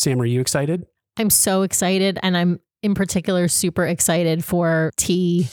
Sam, are you excited? I'm so excited, and I'm in particular super excited for tea.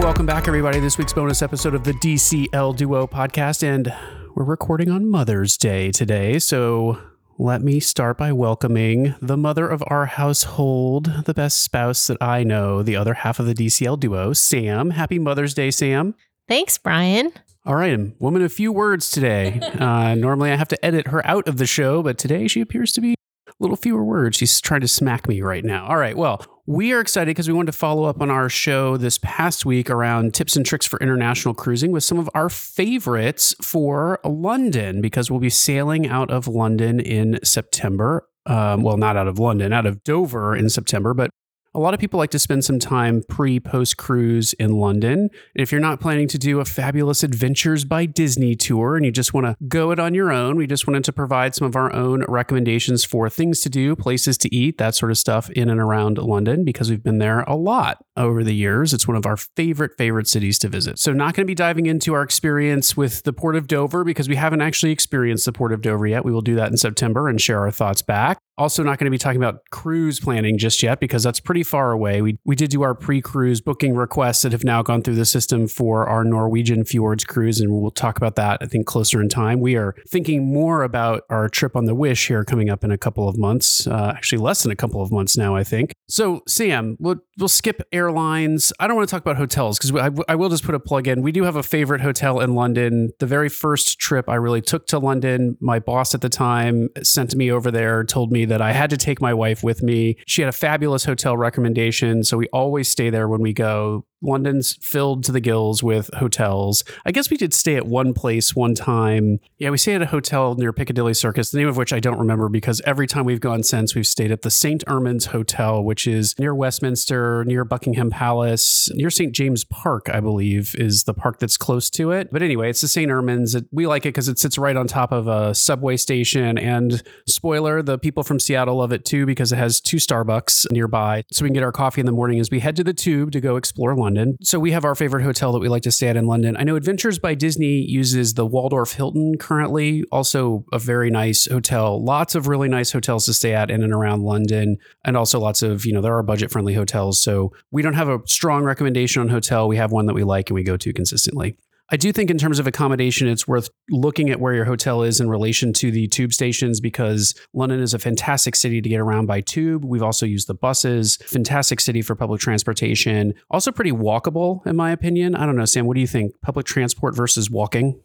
Welcome back, everybody. This week's bonus episode of the DCL Duo podcast, and we're recording on Mother's Day today. So let me start by welcoming the mother of our household, the best spouse that I know, the other half of the DCL Duo, Sam. Happy Mother's Day, Sam. Thanks, Brian. All right, woman of few words today. Uh, normally I have to edit her out of the show, but today she appears to be a little fewer words. She's trying to smack me right now. All right, well, we are excited because we wanted to follow up on our show this past week around tips and tricks for international cruising with some of our favorites for London because we'll be sailing out of London in September. Um, well, not out of London, out of Dover in September, but a lot of people like to spend some time pre post cruise in London. And if you're not planning to do a fabulous Adventures by Disney tour and you just want to go it on your own, we just wanted to provide some of our own recommendations for things to do, places to eat, that sort of stuff in and around London because we've been there a lot over the years. It's one of our favorite, favorite cities to visit. So, not going to be diving into our experience with the Port of Dover because we haven't actually experienced the Port of Dover yet. We will do that in September and share our thoughts back. Also, not going to be talking about cruise planning just yet because that's pretty far away. We, we did do our pre cruise booking requests that have now gone through the system for our Norwegian Fjords cruise, and we'll talk about that, I think, closer in time. We are thinking more about our trip on the Wish here coming up in a couple of months, uh, actually, less than a couple of months now, I think. So, Sam, we'll, we'll skip airlines. I don't want to talk about hotels because I, I will just put a plug in. We do have a favorite hotel in London. The very first trip I really took to London, my boss at the time sent me over there, told me that I had to take my wife with me. She had a fabulous hotel recommendation. So we always stay there when we go. London's filled to the gills with hotels. I guess we did stay at one place one time. Yeah, we stayed at a hotel near Piccadilly Circus, the name of which I don't remember because every time we've gone since, we've stayed at the St. Ermins Hotel, which is near Westminster, near Buckingham Palace, near St. James Park, I believe, is the park that's close to it. But anyway, it's the St. Ermins. We like it because it sits right on top of a subway station. And spoiler, the people from Seattle love it too because it has two Starbucks nearby. So we can get our coffee in the morning as we head to the tube to go explore London. London. So we have our favorite hotel that we like to stay at in London. I know Adventures by Disney uses the Waldorf Hilton currently, also a very nice hotel. Lots of really nice hotels to stay at in and around London, and also lots of, you know, there are budget friendly hotels. So we don't have a strong recommendation on hotel. We have one that we like and we go to consistently. I do think, in terms of accommodation, it's worth looking at where your hotel is in relation to the tube stations because London is a fantastic city to get around by tube. We've also used the buses, fantastic city for public transportation. Also, pretty walkable, in my opinion. I don't know, Sam, what do you think? Public transport versus walking?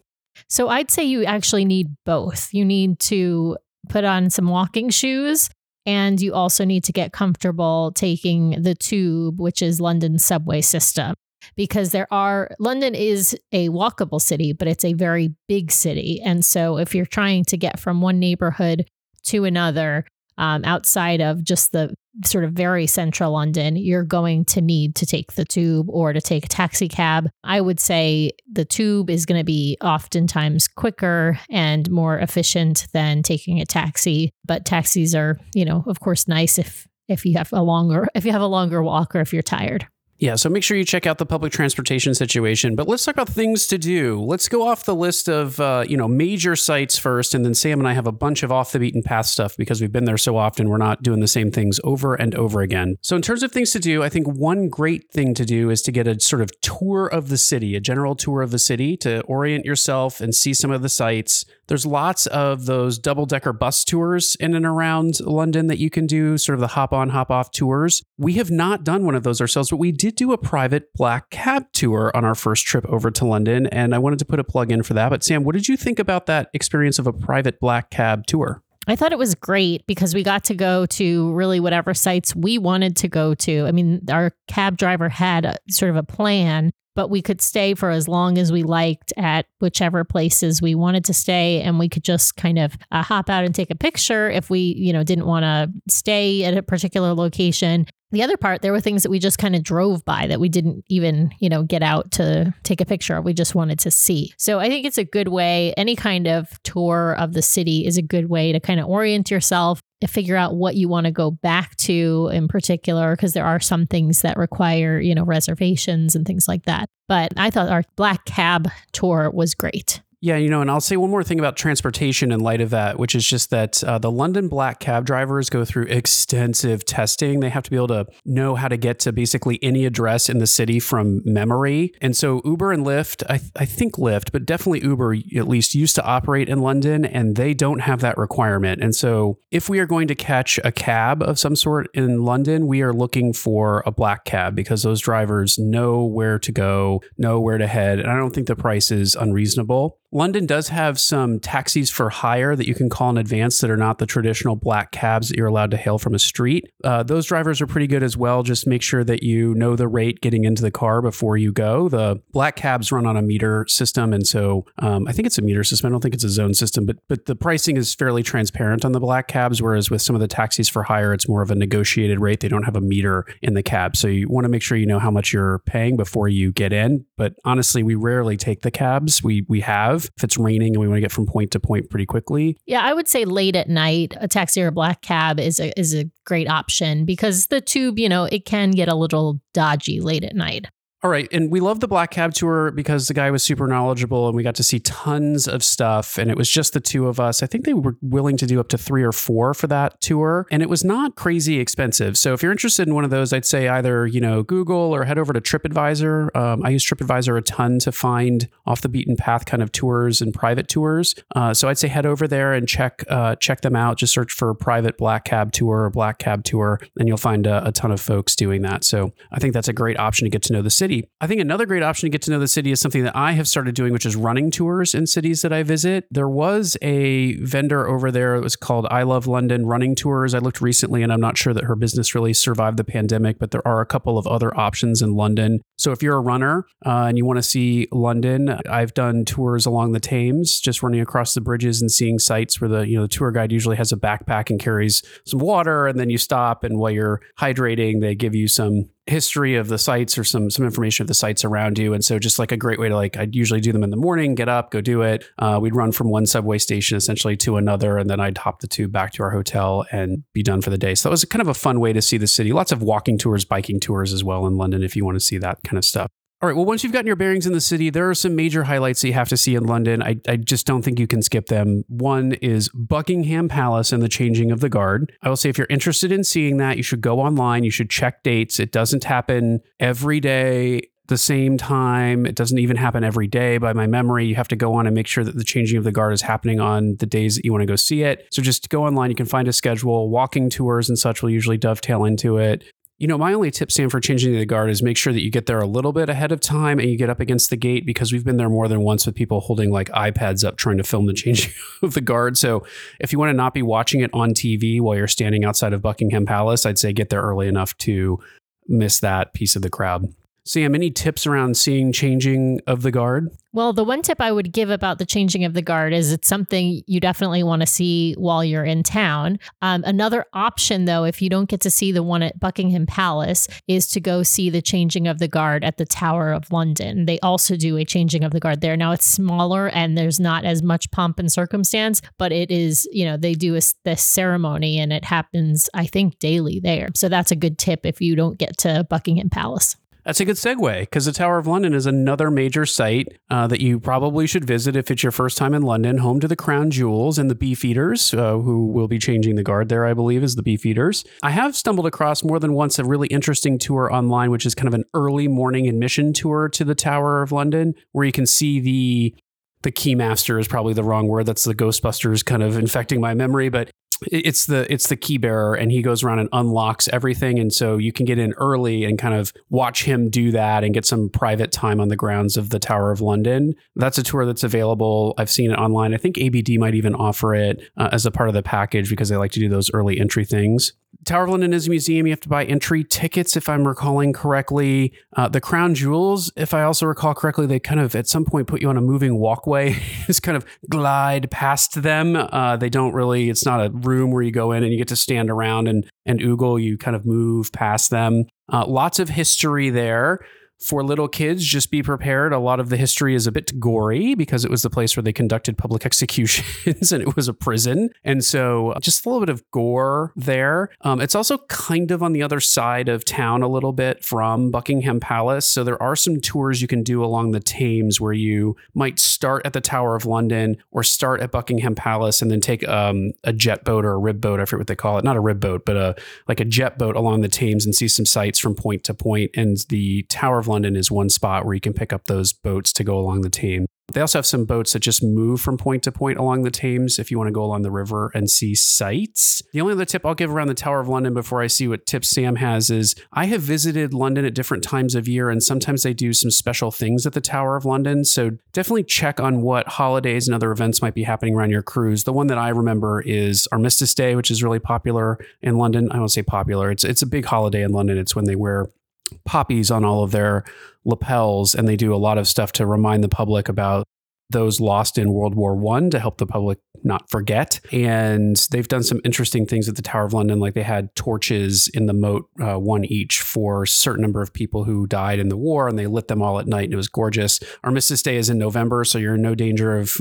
So, I'd say you actually need both. You need to put on some walking shoes. And you also need to get comfortable taking the tube, which is London's subway system because there are London is a walkable city, but it's a very big city. And so if you're trying to get from one neighborhood to another um, outside of just the sort of very central London, you're going to need to take the tube or to take a taxi cab. I would say the tube is going to be oftentimes quicker and more efficient than taking a taxi. But taxis are, you know, of course, nice if if you have a longer if you have a longer walk or if you're tired. Yeah, so make sure you check out the public transportation situation. But let's talk about things to do. Let's go off the list of uh, you know major sites first, and then Sam and I have a bunch of off the beaten path stuff because we've been there so often. We're not doing the same things over and over again. So in terms of things to do, I think one great thing to do is to get a sort of tour of the city, a general tour of the city to orient yourself and see some of the sites. There's lots of those double decker bus tours in and around London that you can do, sort of the hop on, hop off tours. We have not done one of those ourselves, but we did do a private black cab tour on our first trip over to London. And I wanted to put a plug in for that. But Sam, what did you think about that experience of a private black cab tour? I thought it was great because we got to go to really whatever sites we wanted to go to. I mean, our cab driver had a, sort of a plan but we could stay for as long as we liked at whichever places we wanted to stay and we could just kind of uh, hop out and take a picture if we you know didn't want to stay at a particular location the other part, there were things that we just kind of drove by that we didn't even, you know, get out to take a picture of. We just wanted to see. So I think it's a good way, any kind of tour of the city is a good way to kind of orient yourself figure out what you want to go back to in particular because there are some things that require you know reservations and things like that. But i thought our black cab tour was great yeah, you know, and I'll say one more thing about transportation in light of that, which is just that uh, the London black cab drivers go through extensive testing. They have to be able to know how to get to basically any address in the city from memory. And so Uber and Lyft, I, I think Lyft, but definitely Uber at least used to operate in London and they don't have that requirement. And so if we are going to catch a cab of some sort in London, we are looking for a black cab because those drivers know where to go, know where to head. And I don't think the price is unreasonable. London does have some taxis for hire that you can call in advance that are not the traditional black cabs that you're allowed to hail from a street. Uh, those drivers are pretty good as well. Just make sure that you know the rate getting into the car before you go. The black cabs run on a meter system, and so um, I think it's a meter system. I don't think it's a zone system, but but the pricing is fairly transparent on the black cabs. Whereas with some of the taxis for hire, it's more of a negotiated rate. They don't have a meter in the cab, so you want to make sure you know how much you're paying before you get in. But honestly, we rarely take the cabs. We we have if it's raining and we want to get from point to point pretty quickly. Yeah, I would say late at night, a taxi or a black cab is a is a great option because the tube, you know, it can get a little dodgy late at night. All right. And we love the Black Cab tour because the guy was super knowledgeable and we got to see tons of stuff. And it was just the two of us. I think they were willing to do up to three or four for that tour. And it was not crazy expensive. So if you're interested in one of those, I'd say either, you know, Google or head over to TripAdvisor. Um, I use TripAdvisor a ton to find off the beaten path kind of tours and private tours. Uh, so I'd say head over there and check uh, check them out. Just search for private Black Cab tour or Black Cab tour, and you'll find a, a ton of folks doing that. So I think that's a great option to get to know the city city. I think another great option to get to know the city is something that I have started doing, which is running tours in cities that I visit. There was a vendor over there. It was called I Love London Running Tours. I looked recently and I'm not sure that her business really survived the pandemic, but there are a couple of other options in London. So if you're a runner uh, and you want to see London, I've done tours along the Thames, just running across the bridges and seeing sites where the, you know, the tour guide usually has a backpack and carries some water and then you stop and while you're hydrating, they give you some history of the sites or some some information of the sites around you. And so just like a great way to like i'd usually do them in the morning get up go do it. Uh, we'd run from one subway station essentially to another and then i'd hop the tube back to our hotel and be done for the day. So that was kind of a fun way to see the city. Lots of walking tours biking tours as well in london if you want to see that kind of stuff all right. Well, once you've gotten your bearings in the city, there are some major highlights that you have to see in London. I, I just don't think you can skip them. One is Buckingham Palace and the changing of the guard. I will say if you're interested in seeing that, you should go online. You should check dates. It doesn't happen every day the same time. It doesn't even happen every day by my memory. You have to go on and make sure that the changing of the guard is happening on the days that you want to go see it. So just go online. You can find a schedule. Walking tours and such will usually dovetail into it. You know, my only tip, Sam, for changing the guard is make sure that you get there a little bit ahead of time and you get up against the gate because we've been there more than once with people holding like iPads up trying to film the changing of the guard. So if you want to not be watching it on TV while you're standing outside of Buckingham Palace, I'd say get there early enough to miss that piece of the crowd. Sam, any tips around seeing changing of the guard? Well, the one tip I would give about the changing of the guard is it's something you definitely want to see while you're in town. Um, another option, though, if you don't get to see the one at Buckingham Palace, is to go see the changing of the guard at the Tower of London. They also do a changing of the guard there. Now it's smaller and there's not as much pomp and circumstance, but it is, you know, they do a, this ceremony and it happens, I think, daily there. So that's a good tip if you don't get to Buckingham Palace. That's a good segue because the Tower of London is another major site uh, that you probably should visit if it's your first time in London, home to the crown jewels and the beefeaters, uh, who will be changing the guard there, I believe, is the beefeaters. I have stumbled across more than once a really interesting tour online, which is kind of an early morning admission tour to the Tower of London, where you can see the the keymaster is probably the wrong word. That's the Ghostbusters kind of infecting my memory, but it's the it's the key bearer and he goes around and unlocks everything and so you can get in early and kind of watch him do that and get some private time on the grounds of the Tower of London. That's a tour that's available. I've seen it online. I think ABD might even offer it uh, as a part of the package because they like to do those early entry things. Tower of London is a museum. You have to buy entry tickets, if I'm recalling correctly. Uh, the Crown Jewels, if I also recall correctly, they kind of at some point put you on a moving walkway, just kind of glide past them. Uh, they don't really, it's not a room where you go in and you get to stand around and, and oogle. You kind of move past them. Uh, lots of history there for little kids, just be prepared. A lot of the history is a bit gory because it was the place where they conducted public executions and it was a prison. And so just a little bit of gore there. Um, it's also kind of on the other side of town a little bit from Buckingham Palace. So there are some tours you can do along the Thames where you might start at the Tower of London or start at Buckingham Palace and then take um, a jet boat or a rib boat, I forget what they call it. Not a rib boat, but a like a jet boat along the Thames and see some sights from point to point. And the Tower of London is one spot where you can pick up those boats to go along the Thames. They also have some boats that just move from point to point along the Thames if you want to go along the river and see sights. The only other tip I'll give around the Tower of London before I see what tips Sam has is I have visited London at different times of year and sometimes they do some special things at the Tower of London. So definitely check on what holidays and other events might be happening around your cruise. The one that I remember is Armistice Day, which is really popular in London. I don't say popular. It's it's a big holiday in London. It's when they wear poppies on all of their lapels and they do a lot of stuff to remind the public about those lost in World War One to help the public not forget. And they've done some interesting things at the Tower of London, like they had torches in the moat, uh, one each for a certain number of people who died in the war, and they lit them all at night, and it was gorgeous. Armistice Day is in November, so you're in no danger of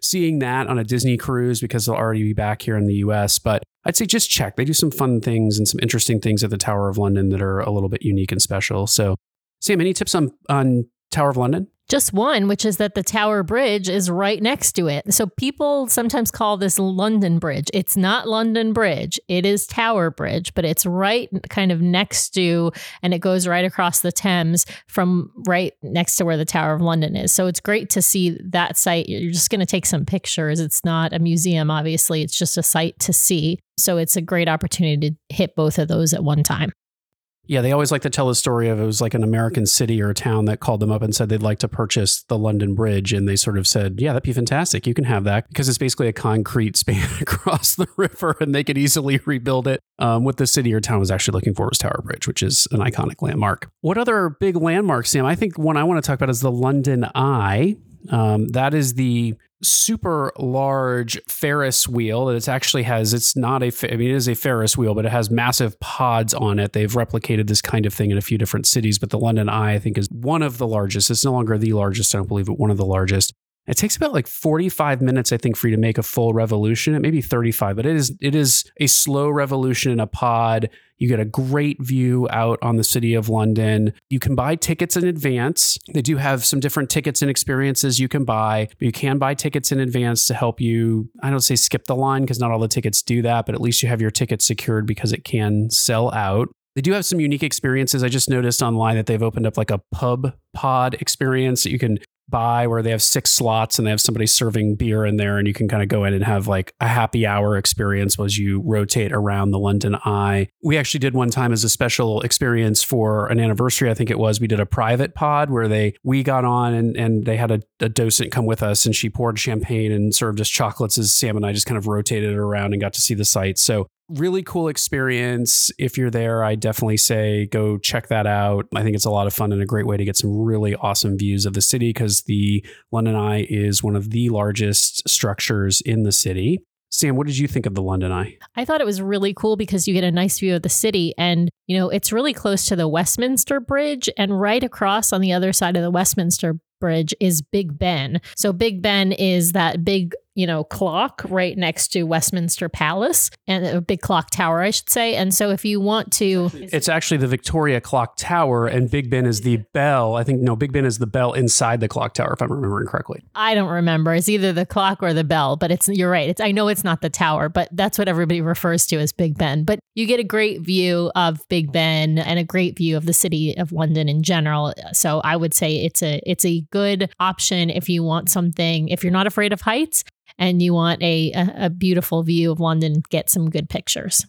seeing that on a Disney cruise because they'll already be back here in the U.S. But I'd say just check. They do some fun things and some interesting things at the Tower of London that are a little bit unique and special. So, Sam, any tips on on Tower of London? Just one, which is that the Tower Bridge is right next to it. So people sometimes call this London Bridge. It's not London Bridge, it is Tower Bridge, but it's right kind of next to, and it goes right across the Thames from right next to where the Tower of London is. So it's great to see that site. You're just going to take some pictures. It's not a museum, obviously, it's just a site to see. So it's a great opportunity to hit both of those at one time. Yeah, they always like to tell the story of it was like an American city or a town that called them up and said they'd like to purchase the London Bridge. And they sort of said, Yeah, that'd be fantastic. You can have that because it's basically a concrete span across the river and they could easily rebuild it. Um, what the city or town was actually looking for was Tower Bridge, which is an iconic landmark. What other big landmarks, Sam? I think one I want to talk about is the London Eye. Um, that is the super large Ferris wheel that it actually has. It's not a, I mean, it is a Ferris wheel, but it has massive pods on it. They've replicated this kind of thing in a few different cities, but the London Eye, I think, is one of the largest. It's no longer the largest, I don't believe, but one of the largest. It takes about like 45 minutes, I think, for you to make a full revolution. It may be 35, but it is it is a slow revolution in a pod. You get a great view out on the city of London. You can buy tickets in advance. They do have some different tickets and experiences you can buy, but you can buy tickets in advance to help you, I don't say skip the line because not all the tickets do that, but at least you have your ticket secured because it can sell out. They do have some unique experiences. I just noticed online that they've opened up like a pub pod experience that you can buy where they have six slots and they have somebody serving beer in there and you can kind of go in and have like a happy hour experience as you rotate around the London Eye. We actually did one time as a special experience for an anniversary, I think it was. We did a private pod where they we got on and, and they had a, a docent come with us and she poured champagne and served us chocolates as Sam and I just kind of rotated around and got to see the sights. So really cool experience. If you're there, I definitely say go check that out. I think it's a lot of fun and a great way to get some really awesome views of the city because the London Eye is one of the largest structures in the city. Sam, what did you think of the London Eye? I thought it was really cool because you get a nice view of the city and, you know, it's really close to the Westminster Bridge and right across on the other side of the Westminster Bridge is Big Ben. So Big Ben is that big you know, clock right next to Westminster Palace and a big clock tower, I should say. And so if you want to. It's actually the Victoria Clock Tower, and Big Ben is the bell. I think, no, Big Ben is the bell inside the clock tower, if I'm remembering correctly. I don't remember. It's either the clock or the bell, but it's, you're right. It's, I know it's not the tower, but that's what everybody refers to as Big Ben. But you get a great view of Big Ben and a great view of the city of London in general. So I would say it's a, it's a good option if you want something, if you're not afraid of heights and you want a, a, a beautiful view of London, get some good pictures.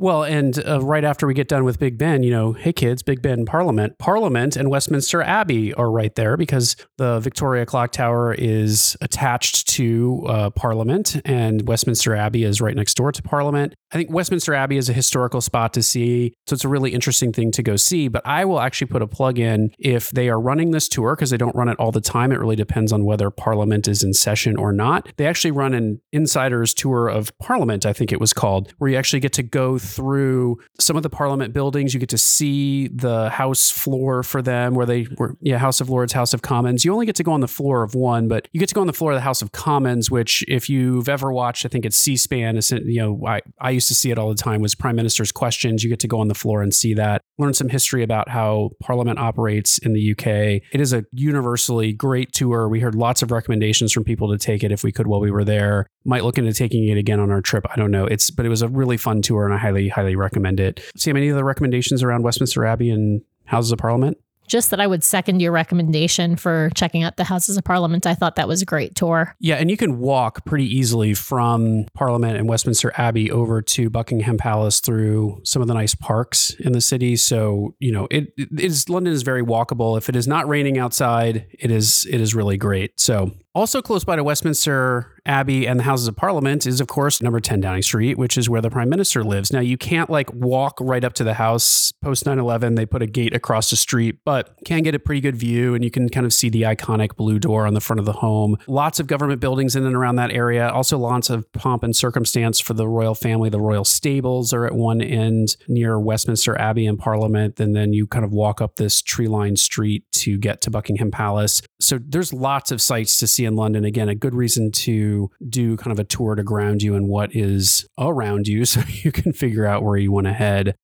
Well, and uh, right after we get done with Big Ben, you know, hey kids, Big Ben Parliament, Parliament and Westminster Abbey are right there because the Victoria Clock Tower is attached to uh, Parliament and Westminster Abbey is right next door to Parliament. I think Westminster Abbey is a historical spot to see. So it's a really interesting thing to go see. But I will actually put a plug in if they are running this tour, because they don't run it all the time. It really depends on whether Parliament is in session or not. They actually run an insider's tour of Parliament, I think it was called, where you actually get to go through some of the Parliament buildings. You get to see the House floor for them, where they were, yeah, House of Lords, House of Commons. You only get to go on the floor of one, but you get to go on the floor of the House of Commons, which if you've ever watched, I think it's C-SPAN, you know, I, I used to see it all the time was Prime Minister's Questions. You get to go on the floor and see that, learn some history about how Parliament operates in the UK. It is a universally great tour. We heard lots of recommendations from people to take it if we could while we were there. Might look into taking it again on our trip. I don't know. It's but it was a really fun tour and I highly, highly recommend it. Sam, any other recommendations around Westminster Abbey and Houses of Parliament? Just that I would second your recommendation for checking out the Houses of Parliament. I thought that was a great tour. Yeah, and you can walk pretty easily from Parliament and Westminster Abbey over to Buckingham Palace through some of the nice parks in the city. So, you know, it, it is London is very walkable. If it is not raining outside, it is it is really great. So, also close by to Westminster Abbey and the Houses of Parliament is, of course, number 10 Downing Street, which is where the Prime Minister lives. Now, you can't like walk right up to the house post 9 11. They put a gate across the street, but can get a pretty good view and you can kind of see the iconic blue door on the front of the home. Lots of government buildings in and around that area. Also, lots of pomp and circumstance for the royal family. The royal stables are at one end near Westminster Abbey and Parliament. And then you kind of walk up this tree lined street to get to Buckingham Palace. So there's lots of sights to see see in London. Again, a good reason to do kind of a tour to ground you in what is around you so you can figure out where you want to head.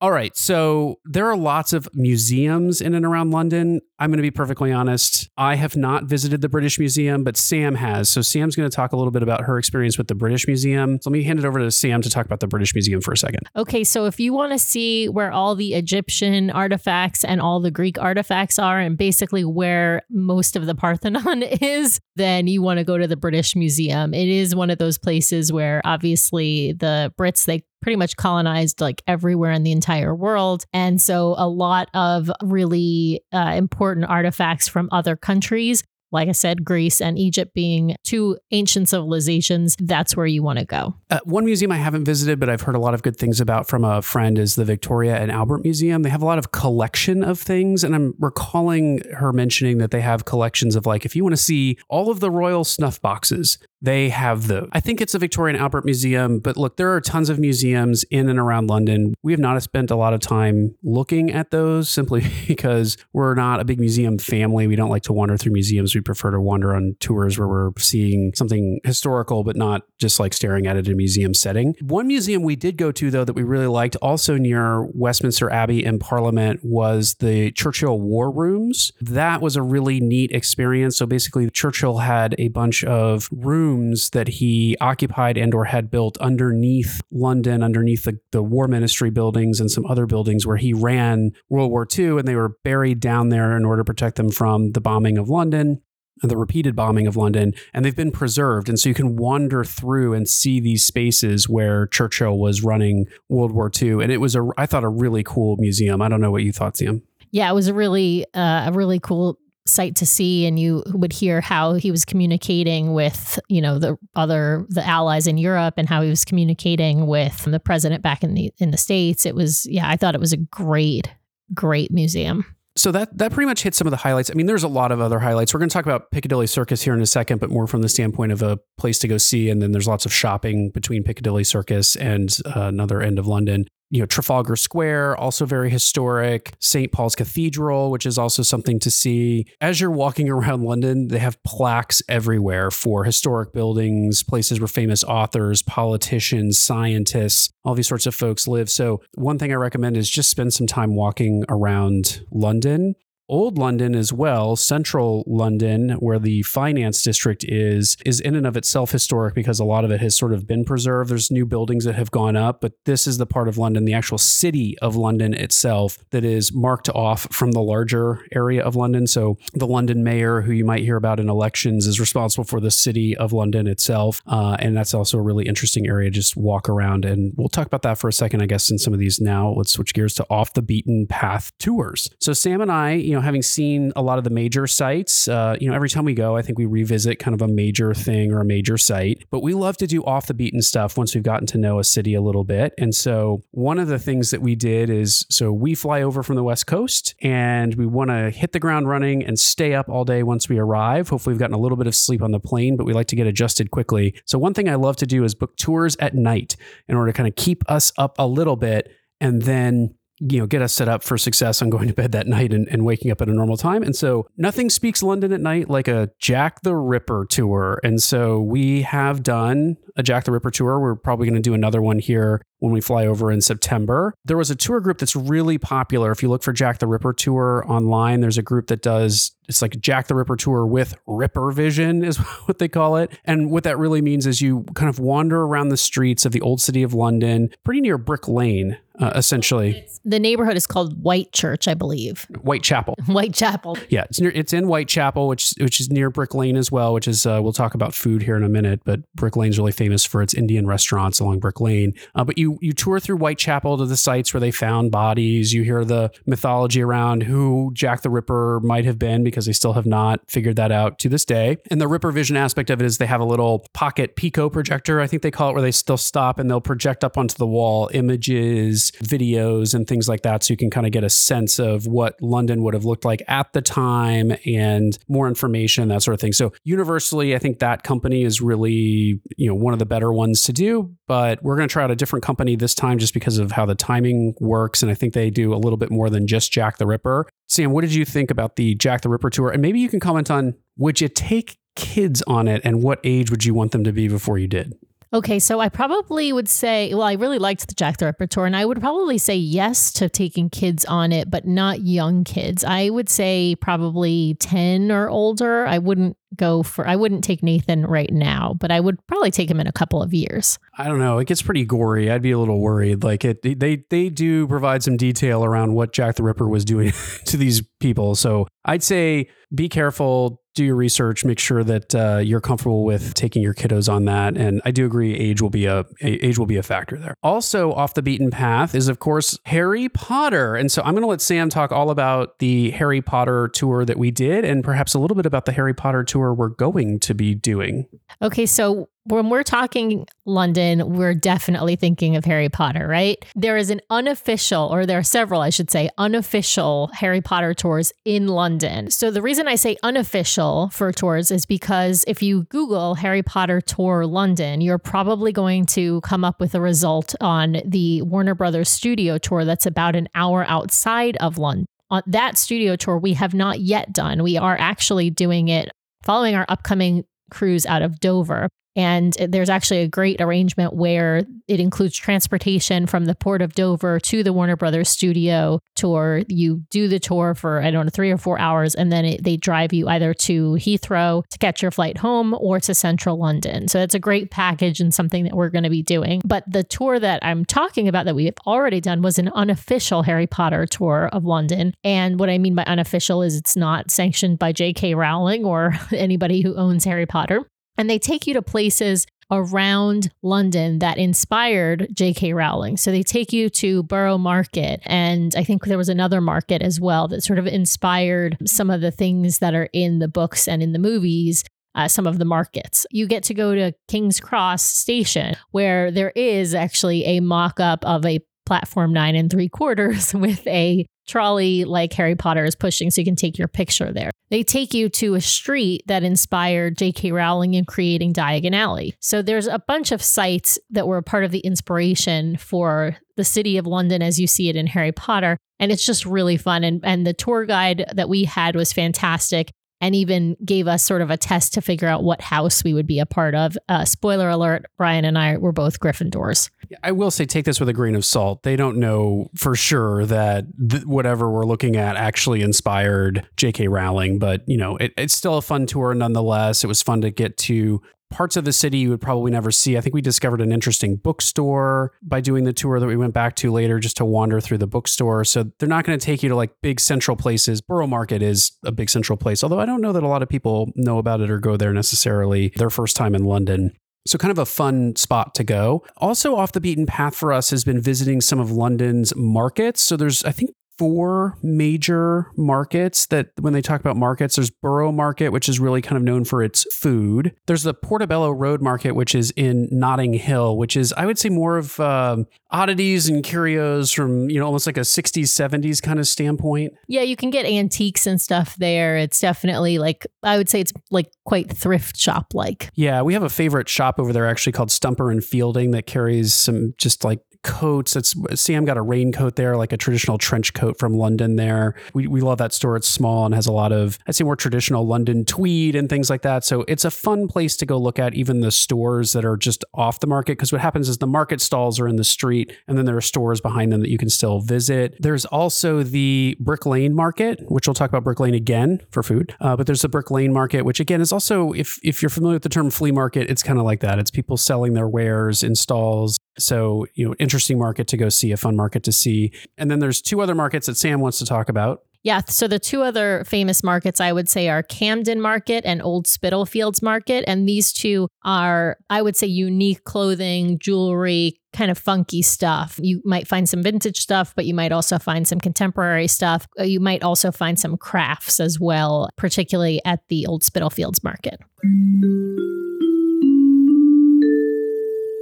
All right. So there are lots of museums in and around London. I'm going to be perfectly honest. I have not visited the British Museum, but Sam has. So Sam's going to talk a little bit about her experience with the British Museum. So let me hand it over to Sam to talk about the British Museum for a second. Okay. So if you want to see where all the Egyptian artifacts and all the Greek artifacts are, and basically where most of the Parthenon is, then you want to go to the British Museum. It is one of those places where obviously the Brits, they pretty much colonized like everywhere in the entire world. And so a lot of really uh, important artifacts from other countries like I said, Greece and Egypt being two ancient civilizations, that's where you want to go. Uh, one museum I haven't visited, but I've heard a lot of good things about from a friend is the Victoria and Albert Museum. They have a lot of collection of things. And I'm recalling her mentioning that they have collections of like, if you want to see all of the royal snuff boxes, they have the i think it's the victoria and albert museum but look there are tons of museums in and around london. We have not spent a lot of time looking at those simply because we're not a big museum family. We don't like to wander through museums. We prefer to wander on tours where we're seeing something historical but not just like staring at it in a museum setting. One museum we did go to though that we really liked also near westminster abbey and parliament was the churchill war rooms. That was a really neat experience. So basically churchill had a bunch of rooms rooms that he occupied and or had built underneath London, underneath the, the war ministry buildings and some other buildings where he ran World War II, and they were buried down there in order to protect them from the bombing of London the repeated bombing of London, and they've been preserved. And so you can wander through and see these spaces where Churchill was running World War II. And it was a, I thought, a really cool museum. I don't know what you thought, Sam. Yeah, it was a really, uh, a really cool sight to see and you would hear how he was communicating with you know the other the allies in Europe and how he was communicating with the president back in the in the states it was yeah I thought it was a great great museum so that that pretty much hits some of the highlights. I mean, there's a lot of other highlights. We're going to talk about Piccadilly Circus here in a second, but more from the standpoint of a place to go see. And then there's lots of shopping between Piccadilly Circus and uh, another end of London you know Trafalgar Square, also very historic. St. Paul's Cathedral, which is also something to see. As you're walking around London, they have plaques everywhere for historic buildings, places where famous authors, politicians, scientists, all these sorts of folks live. So one thing I recommend is just spend some time walking around London. Old London as well, central London, where the finance district is, is in and of itself historic because a lot of it has sort of been preserved. There's new buildings that have gone up, but this is the part of London, the actual city of London itself, that is marked off from the larger area of London. So the London mayor, who you might hear about in elections, is responsible for the city of London itself. Uh, and that's also a really interesting area just walk around. And we'll talk about that for a second, I guess, in some of these now. Let's switch gears to off the beaten path tours. So Sam and I, you know, having seen a lot of the major sites, uh, you know, every time we go, I think we revisit kind of a major thing or a major site. But we love to do off the beaten stuff once we've gotten to know a city a little bit. And so one of the things that we did is so we fly over from the West Coast and we want to hit the ground running and stay up all day once we arrive. Hopefully, we've gotten a little bit of sleep on the plane, but we like to get adjusted quickly. So, one thing I love to do is book tours at night in order to kind of keep us up a little bit and then you know get us set up for success on going to bed that night and, and waking up at a normal time and so nothing speaks london at night like a jack the ripper tour and so we have done a jack the ripper tour we're probably going to do another one here when we fly over in September. There was a tour group that's really popular. If you look for Jack the Ripper tour online, there's a group that does it's like Jack the Ripper tour with Ripper Vision is what they call it. And what that really means is you kind of wander around the streets of the old city of London, pretty near Brick Lane, uh, essentially. The neighborhood is called Whitechurch, I believe. Whitechapel. Whitechapel. Yeah, it's near. It's in Whitechapel, which which is near Brick Lane as well. Which is uh, we'll talk about food here in a minute, but Brick Lane's really famous for its Indian restaurants along Brick Lane. Uh, but you you tour through Whitechapel to the sites where they found bodies. You hear the mythology around who Jack the Ripper might have been because they still have not figured that out to this day. And the Ripper Vision aspect of it is they have a little pocket Pico projector, I think they call it, where they still stop and they'll project up onto the wall images, videos, and things like that, so you can kind of get a sense of what London would have looked like at the time and more information, that sort of thing. So universally, I think that company is really you know one of the better ones to do. But we're going to try out a different company this time just because of how the timing works. And I think they do a little bit more than just Jack the Ripper. Sam, what did you think about the Jack the Ripper tour? And maybe you can comment on would you take kids on it and what age would you want them to be before you did? Okay, so I probably would say, well, I really liked the Jack the Ripper tour, and I would probably say yes to taking kids on it, but not young kids. I would say probably 10 or older. I wouldn't go for, I wouldn't take Nathan right now, but I would probably take him in a couple of years. I don't know. It gets pretty gory. I'd be a little worried. Like it, they they do provide some detail around what Jack the Ripper was doing to these people. So I'd say be careful do your research, make sure that uh, you're comfortable with taking your kiddos on that. And I do agree, age will be a age will be a factor there. Also, off the beaten path is of course Harry Potter, and so I'm going to let Sam talk all about the Harry Potter tour that we did, and perhaps a little bit about the Harry Potter tour we're going to be doing. Okay, so when we're talking London, we're definitely thinking of Harry Potter, right? There is an unofficial, or there are several, I should say, unofficial Harry Potter tours in London. So the reason I say unofficial for tours is because if you Google Harry Potter tour London, you're probably going to come up with a result on the Warner Brothers studio tour that's about an hour outside of London. On that studio tour, we have not yet done. We are actually doing it following our upcoming cruise out of Dover. And there's actually a great arrangement where it includes transportation from the port of Dover to the Warner Brothers studio tour. You do the tour for, I don't know, three or four hours, and then it, they drive you either to Heathrow to catch your flight home or to central London. So it's a great package and something that we're going to be doing. But the tour that I'm talking about that we have already done was an unofficial Harry Potter tour of London. And what I mean by unofficial is it's not sanctioned by J.K. Rowling or anybody who owns Harry Potter. And they take you to places around London that inspired J.K. Rowling. So they take you to Borough Market, and I think there was another market as well that sort of inspired some of the things that are in the books and in the movies. Uh, some of the markets. You get to go to King's Cross Station, where there is actually a mock up of a platform nine and three quarters with a trolley like Harry Potter is pushing so you can take your picture there. They take you to a street that inspired J.K. Rowling in creating Diagon Alley. So there's a bunch of sites that were part of the inspiration for the city of London as you see it in Harry Potter. And it's just really fun. And, and the tour guide that we had was fantastic and even gave us sort of a test to figure out what house we would be a part of. Uh, spoiler alert: Brian and I were both Gryffindors. I will say, take this with a grain of salt. They don't know for sure that th- whatever we're looking at actually inspired J.K. Rowling, but you know, it, it's still a fun tour nonetheless. It was fun to get to parts of the city you would probably never see. I think we discovered an interesting bookstore by doing the tour that we went back to later just to wander through the bookstore. So they're not going to take you to like big central places. Borough Market is a big central place, although I don't know that a lot of people know about it or go there necessarily their first time in London. So, kind of a fun spot to go. Also, off the beaten path for us has been visiting some of London's markets. So, there's, I think, four major markets that when they talk about markets, there's Borough Market, which is really kind of known for its food. There's the Portobello Road Market, which is in Notting Hill, which is, I would say, more of um, oddities and curios from, you know, almost like a 60s, 70s kind of standpoint. Yeah, you can get antiques and stuff there. It's definitely like, I would say it's like quite thrift shop like. Yeah, we have a favorite shop over there actually called Stumper and Fielding that carries some just like coats. It's Sam got a raincoat there, like a traditional trench coat from London. There, we we love that store. It's small and has a lot of I'd say more traditional London tweed and things like that. So it's a fun place to go look at. Even the stores that are just off the market, because what happens is the market stalls are in the street, and then there are stores behind them that you can still visit. There's also the Brick Lane Market, which we'll talk about Brick Lane again for food. Uh, but there's the Brick Lane Market, which again is also if if you're familiar with the term flea market, it's kind of like that. It's people selling their wares in stalls. So you know, interesting market to go see, a fun market to see. And then there's two other markets that Sam wants to talk about. Yeah. So the two other famous markets I would say are Camden Market and Old Spitalfields Market. And these two are, I would say, unique clothing, jewelry, kind of funky stuff. You might find some vintage stuff, but you might also find some contemporary stuff. Uh, you might also find some crafts as well, particularly at the Old Spitalfields Market.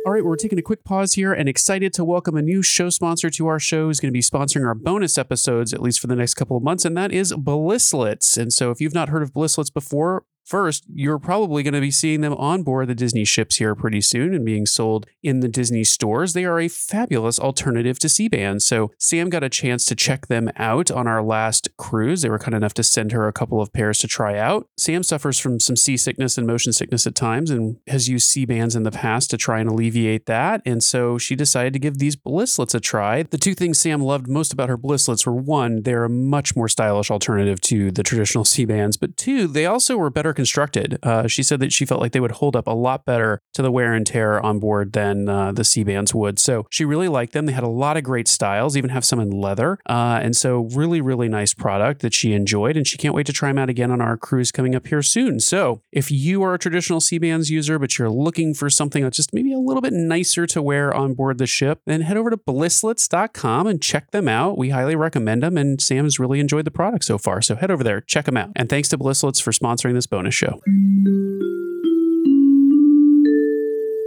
All right, we're taking a quick pause here and excited to welcome a new show sponsor to our show who's going to be sponsoring our bonus episodes, at least for the next couple of months, and that is Blisslets. And so if you've not heard of Blisslets before, First, you're probably going to be seeing them on board the Disney ships here pretty soon and being sold in the Disney stores. They are a fabulous alternative to Sea-Bands. So, Sam got a chance to check them out on our last cruise. They were kind enough to send her a couple of pairs to try out. Sam suffers from some seasickness and motion sickness at times and has used Sea-Bands in the past to try and alleviate that. And so, she decided to give these Blisslets a try. The two things Sam loved most about her Blisslets were one, they're a much more stylish alternative to the traditional Sea-Bands, but two, they also were better constructed. Uh, she said that she felt like they would hold up a lot better to the wear and tear on board than uh, the Sea-Bands would. So she really liked them. They had a lot of great styles, even have some in leather. Uh, and so, really, really nice product that she enjoyed. And she can't wait to try them out again on our cruise coming up here soon. So, if you are a traditional Sea-Bands user, but you're looking for something that's just maybe a little bit nicer to wear on board the ship, then head over to blisslets.com and check them out. We highly recommend them. And Sam has really enjoyed the product so far. So, head over there, check them out. And thanks to Blisslets for sponsoring this bonus show.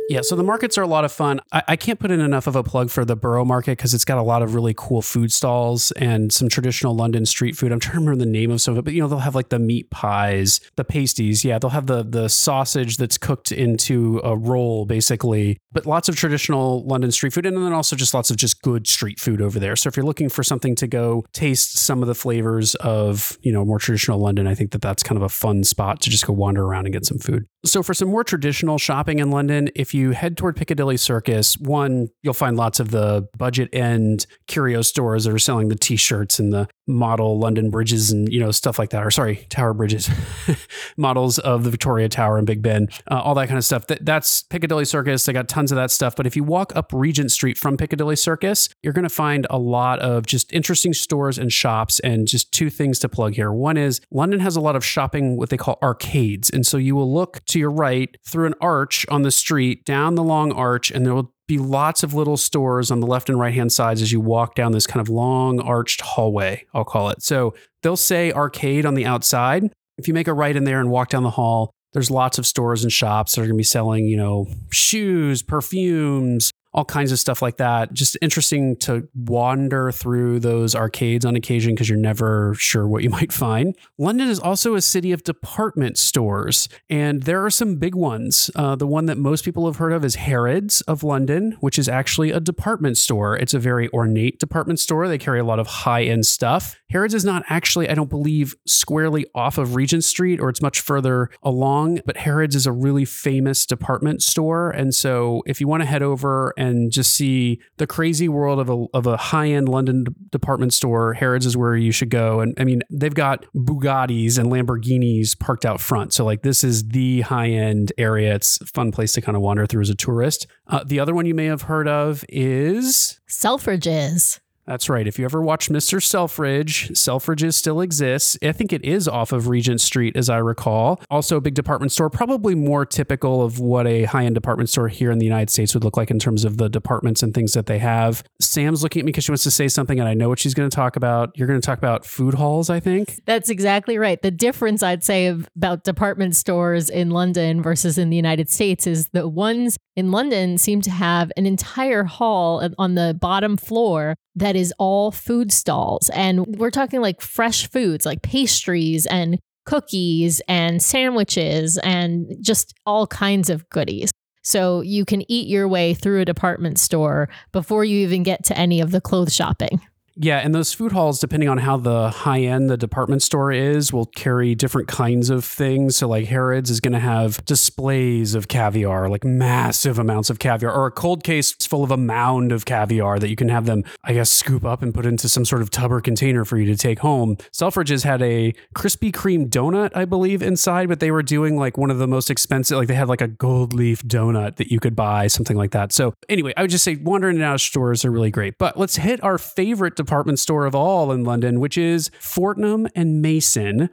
Yeah, so the markets are a lot of fun. I, I, can't put in enough of a plug for the Borough Market because it's got a lot of really cool food stalls and some traditional London street food. I'm trying to remember the name of some of it, but you know they'll have like the meat pies, the pasties. Yeah, they'll have the the sausage that's cooked into a roll, basically. But lots of traditional London street food, and then also just lots of just good street food over there. So if you're looking for something to go taste some of the flavors of you know more traditional London, I think that that's kind of a fun spot to just go wander around and get some food. So for some more traditional shopping in London, if you head toward Piccadilly Circus, one, you'll find lots of the budget end curio stores that are selling the t-shirts and the model London bridges and you know stuff like that or sorry, Tower bridges. models of the Victoria Tower and Big Ben, uh, all that kind of stuff. That, that's Piccadilly Circus. They got tons of that stuff, but if you walk up Regent Street from Piccadilly Circus, you're going to find a lot of just interesting stores and shops and just two things to plug here. One is London has a lot of shopping what they call arcades, and so you will look to your right through an arch on the street, down the long arch, and there will be lots of little stores on the left and right hand sides as you walk down this kind of long arched hallway, I'll call it. So they'll say arcade on the outside. If you make a right in there and walk down the hall, there's lots of stores and shops that are going to be selling, you know, shoes, perfumes, all kinds of stuff like that. Just interesting to wander through those arcades on occasion because you're never sure what you might find. London is also a city of department stores, and there are some big ones. Uh, the one that most people have heard of is Harrods of London, which is actually a department store. It's a very ornate department store. They carry a lot of high end stuff. Harrods is not actually, I don't believe, squarely off of Regent Street, or it's much further along, but Harrods is a really famous department store. And so if you want to head over and and just see the crazy world of a, of a high end London department store, Harrods is where you should go. And I mean, they've got Bugattis and Lamborghinis parked out front. So, like, this is the high end area. It's a fun place to kind of wander through as a tourist. Uh, the other one you may have heard of is Selfridges. That's right. If you ever watched Mr. Selfridge, Selfridges still exists. I think it is off of Regent Street, as I recall. Also, a big department store, probably more typical of what a high end department store here in the United States would look like in terms of the departments and things that they have. Sam's looking at me because she wants to say something, and I know what she's going to talk about. You're going to talk about food halls, I think. That's exactly right. The difference I'd say about department stores in London versus in the United States is the ones in London seem to have an entire hall uh, on the bottom floor that is all food stalls. And we're talking like fresh foods, like pastries and cookies and sandwiches and just all kinds of goodies. So you can eat your way through a department store before you even get to any of the clothes shopping. Yeah, and those food halls, depending on how the high end the department store is, will carry different kinds of things. So, like Harrods is going to have displays of caviar, like massive amounts of caviar, or a cold case full of a mound of caviar that you can have them, I guess, scoop up and put into some sort of tub or container for you to take home. Selfridges had a Krispy Kreme donut, I believe, inside, but they were doing like one of the most expensive, like they had like a gold leaf donut that you could buy, something like that. So, anyway, I would just say wandering out of stores are really great. But let's hit our favorite department store of all in London, which is Fortnum and Mason.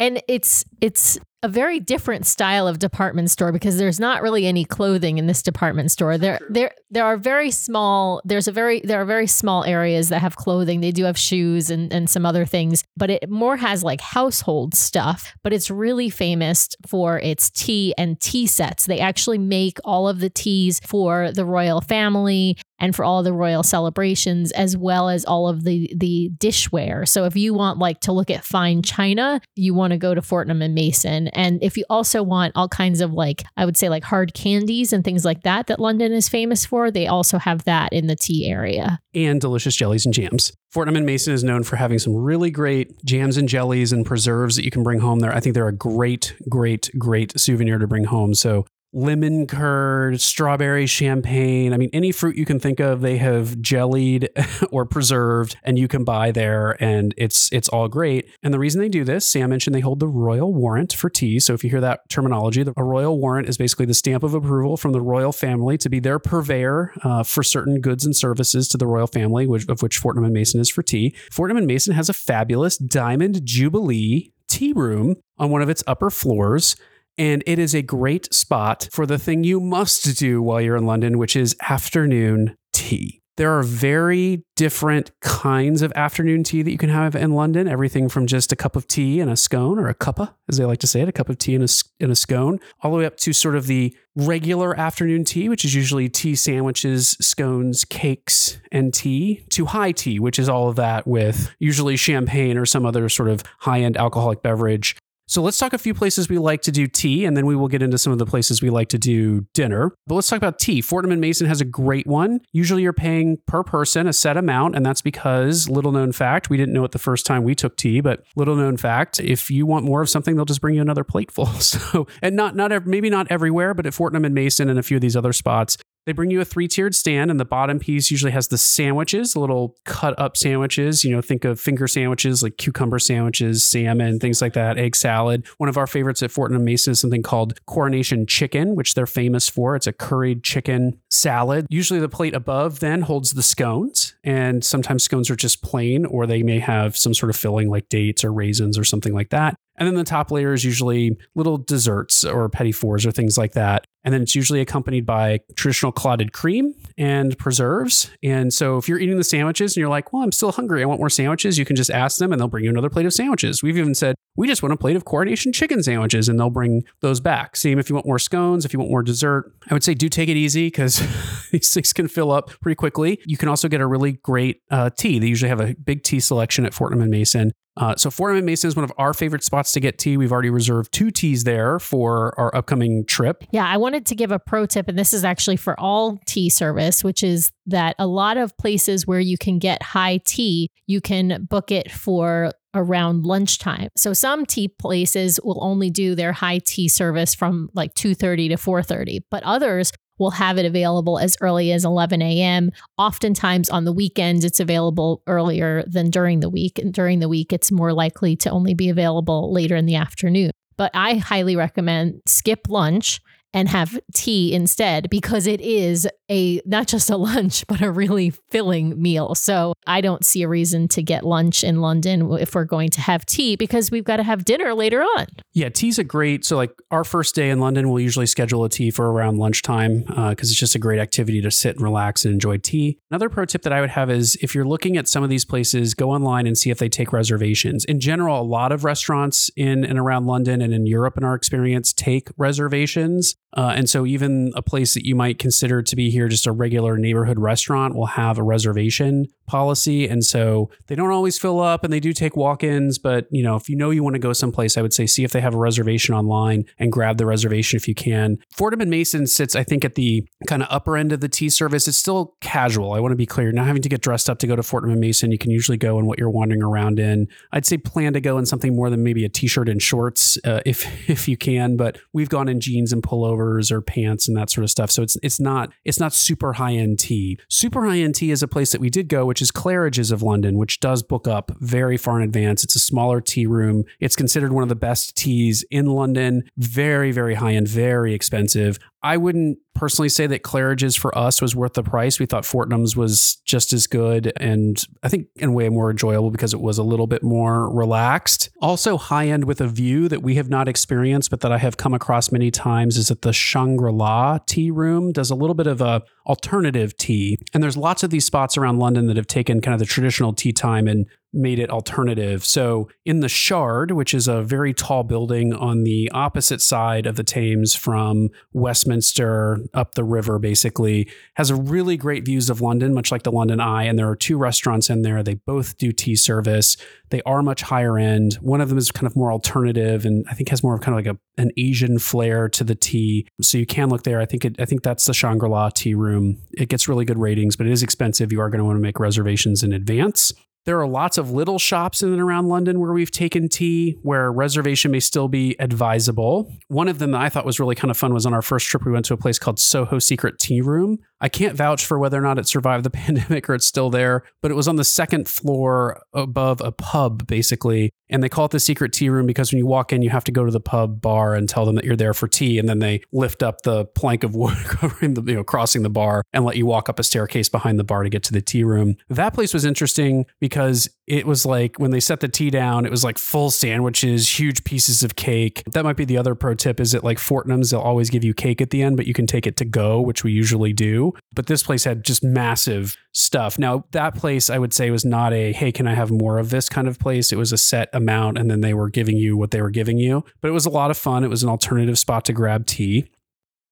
And it's it's a very different style of department store because there's not really any clothing in this department store. There there there are very small there's a very there are very small areas that have clothing. They do have shoes and, and some other things, but it more has like household stuff. But it's really famous for its tea and tea sets. They actually make all of the teas for the royal family and for all the royal celebrations as well as all of the the dishware. So if you want like to look at fine china, you want to go to Fortnum and Mason and if you also want all kinds of like, I would say like hard candies and things like that, that London is famous for, they also have that in the tea area. And delicious jellies and jams. Fortnum and Mason is known for having some really great jams and jellies and preserves that you can bring home there. I think they're a great, great, great souvenir to bring home. So lemon curd, strawberry champagne. I mean, any fruit you can think of, they have jellied or preserved, and you can buy there, and it's it's all great. And the reason they do this, Sam mentioned they hold the royal warrant for tea. So if you hear that terminology, a royal warrant is basically the stamp of approval from the royal family to be their purveyor uh, for certain goods and services to the royal family, which, of which Fortnum and Mason is for tea. Fortnum and Mason has a fabulous diamond jubilee tea room on one of its upper floors and it is a great spot for the thing you must do while you're in London, which is afternoon tea. There are very different kinds of afternoon tea that you can have in London. Everything from just a cup of tea and a scone, or a cuppa, as they like to say it, a cup of tea and a, and a scone, all the way up to sort of the regular afternoon tea, which is usually tea sandwiches, scones, cakes, and tea, to high tea, which is all of that with usually champagne or some other sort of high end alcoholic beverage. So let's talk a few places we like to do tea, and then we will get into some of the places we like to do dinner. But let's talk about tea. Fortnum and Mason has a great one. Usually you're paying per person a set amount, and that's because little known fact, we didn't know it the first time we took tea, but little known fact, if you want more of something, they'll just bring you another plateful. So, and not not maybe not everywhere, but at Fortnum and Mason and a few of these other spots, they bring you a three tiered stand, and the bottom piece usually has the sandwiches, little cut up sandwiches. You know, think of finger sandwiches like cucumber sandwiches, salmon, things like that, egg salad. One of our favorites at Fortnum Mason is something called Coronation Chicken, which they're famous for. It's a curried chicken salad. Usually the plate above then holds the scones, and sometimes scones are just plain, or they may have some sort of filling like dates or raisins or something like that. And then the top layer is usually little desserts or petit fours or things like that. And then it's usually accompanied by traditional clotted cream and preserves. And so if you're eating the sandwiches and you're like, well, I'm still hungry, I want more sandwiches, you can just ask them and they'll bring you another plate of sandwiches. We've even said, we just want a plate of coronation chicken sandwiches and they'll bring those back. Same if you want more scones, if you want more dessert. I would say do take it easy because these things can fill up pretty quickly. You can also get a really great uh, tea. They usually have a big tea selection at Fortnum and Mason. Uh, so and Mason is one of our favorite spots to get tea. We've already reserved two teas there for our upcoming trip. Yeah, I wanted to give a pro tip, and this is actually for all tea service, which is that a lot of places where you can get high tea, you can book it for around lunchtime. So some tea places will only do their high tea service from like 2:30 to 4:30, but others will have it available as early as 11 a.m. Oftentimes on the weekends, it's available earlier than during the week. And during the week, it's more likely to only be available later in the afternoon. But I highly recommend skip lunch and have tea instead because it is a not just a lunch but a really filling meal. So I don't see a reason to get lunch in London if we're going to have tea because we've got to have dinner later on. Yeah, tea's a great. So like our first day in London, we'll usually schedule a tea for around lunchtime because uh, it's just a great activity to sit and relax and enjoy tea. Another pro tip that I would have is if you're looking at some of these places, go online and see if they take reservations. In general, a lot of restaurants in and around London and in Europe, in our experience, take reservations. Uh, and so even a place that you might consider to be here just a regular neighborhood restaurant will have a reservation policy. And so they don't always fill up and they do take walk-ins but you know if you know you want to go someplace i would say see if they have a reservation online and grab the reservation if you can. Fortnum and mason sits i think at the kind of upper end of the tea service. It's still casual i want to be clear. Not having to get dressed up to go to fortnum and mason you can usually go in what you're wandering around in. I'd say plan to go in something more than maybe a t-shirt and shorts uh, if if you can but we've gone in jeans and pullovers or pants and that sort of stuff so it's it's not it's not super high end tea super high end tea is a place that we did go which is Claridge's of London, which does book up very far in advance. It's a smaller tea room. It's considered one of the best teas in London. Very, very high end, very expensive. I wouldn't personally say that Claridge's for us was worth the price. We thought Fortnum's was just as good and I think in a way more enjoyable because it was a little bit more relaxed. Also high end with a view that we have not experienced but that I have come across many times is that the Shangri-La tea room does a little bit of a alternative tea. And there's lots of these spots around London that have taken kind of the traditional tea time and made it alternative. So in the Shard, which is a very tall building on the opposite side of the Thames from Westminster up the river, basically, has a really great views of London, much like the London Eye. And there are two restaurants in there. They both do tea service. They are much higher end. One of them is kind of more alternative and I think has more of kind of like a, an Asian flair to the tea. So you can look there. I think it, I think that's the Shangri-La tea room. It gets really good ratings, but it is expensive. You are going to want to make reservations in advance. There are lots of little shops in and around London where we've taken tea, where reservation may still be advisable. One of them that I thought was really kind of fun was on our first trip, we went to a place called Soho Secret Tea Room. I can't vouch for whether or not it survived the pandemic or it's still there, but it was on the second floor above a pub, basically. And they call it the secret tea room because when you walk in, you have to go to the pub bar and tell them that you're there for tea. And then they lift up the plank of wood covering the, you know, crossing the bar and let you walk up a staircase behind the bar to get to the tea room. That place was interesting because it was like when they set the tea down, it was like full sandwiches, huge pieces of cake. That might be the other pro tip is it like Fortnum's, they'll always give you cake at the end, but you can take it to go, which we usually do. But this place had just massive stuff. Now, that place I would say was not a, hey, can I have more of this kind of place? It was a set amount and then they were giving you what they were giving you. But it was a lot of fun. It was an alternative spot to grab tea.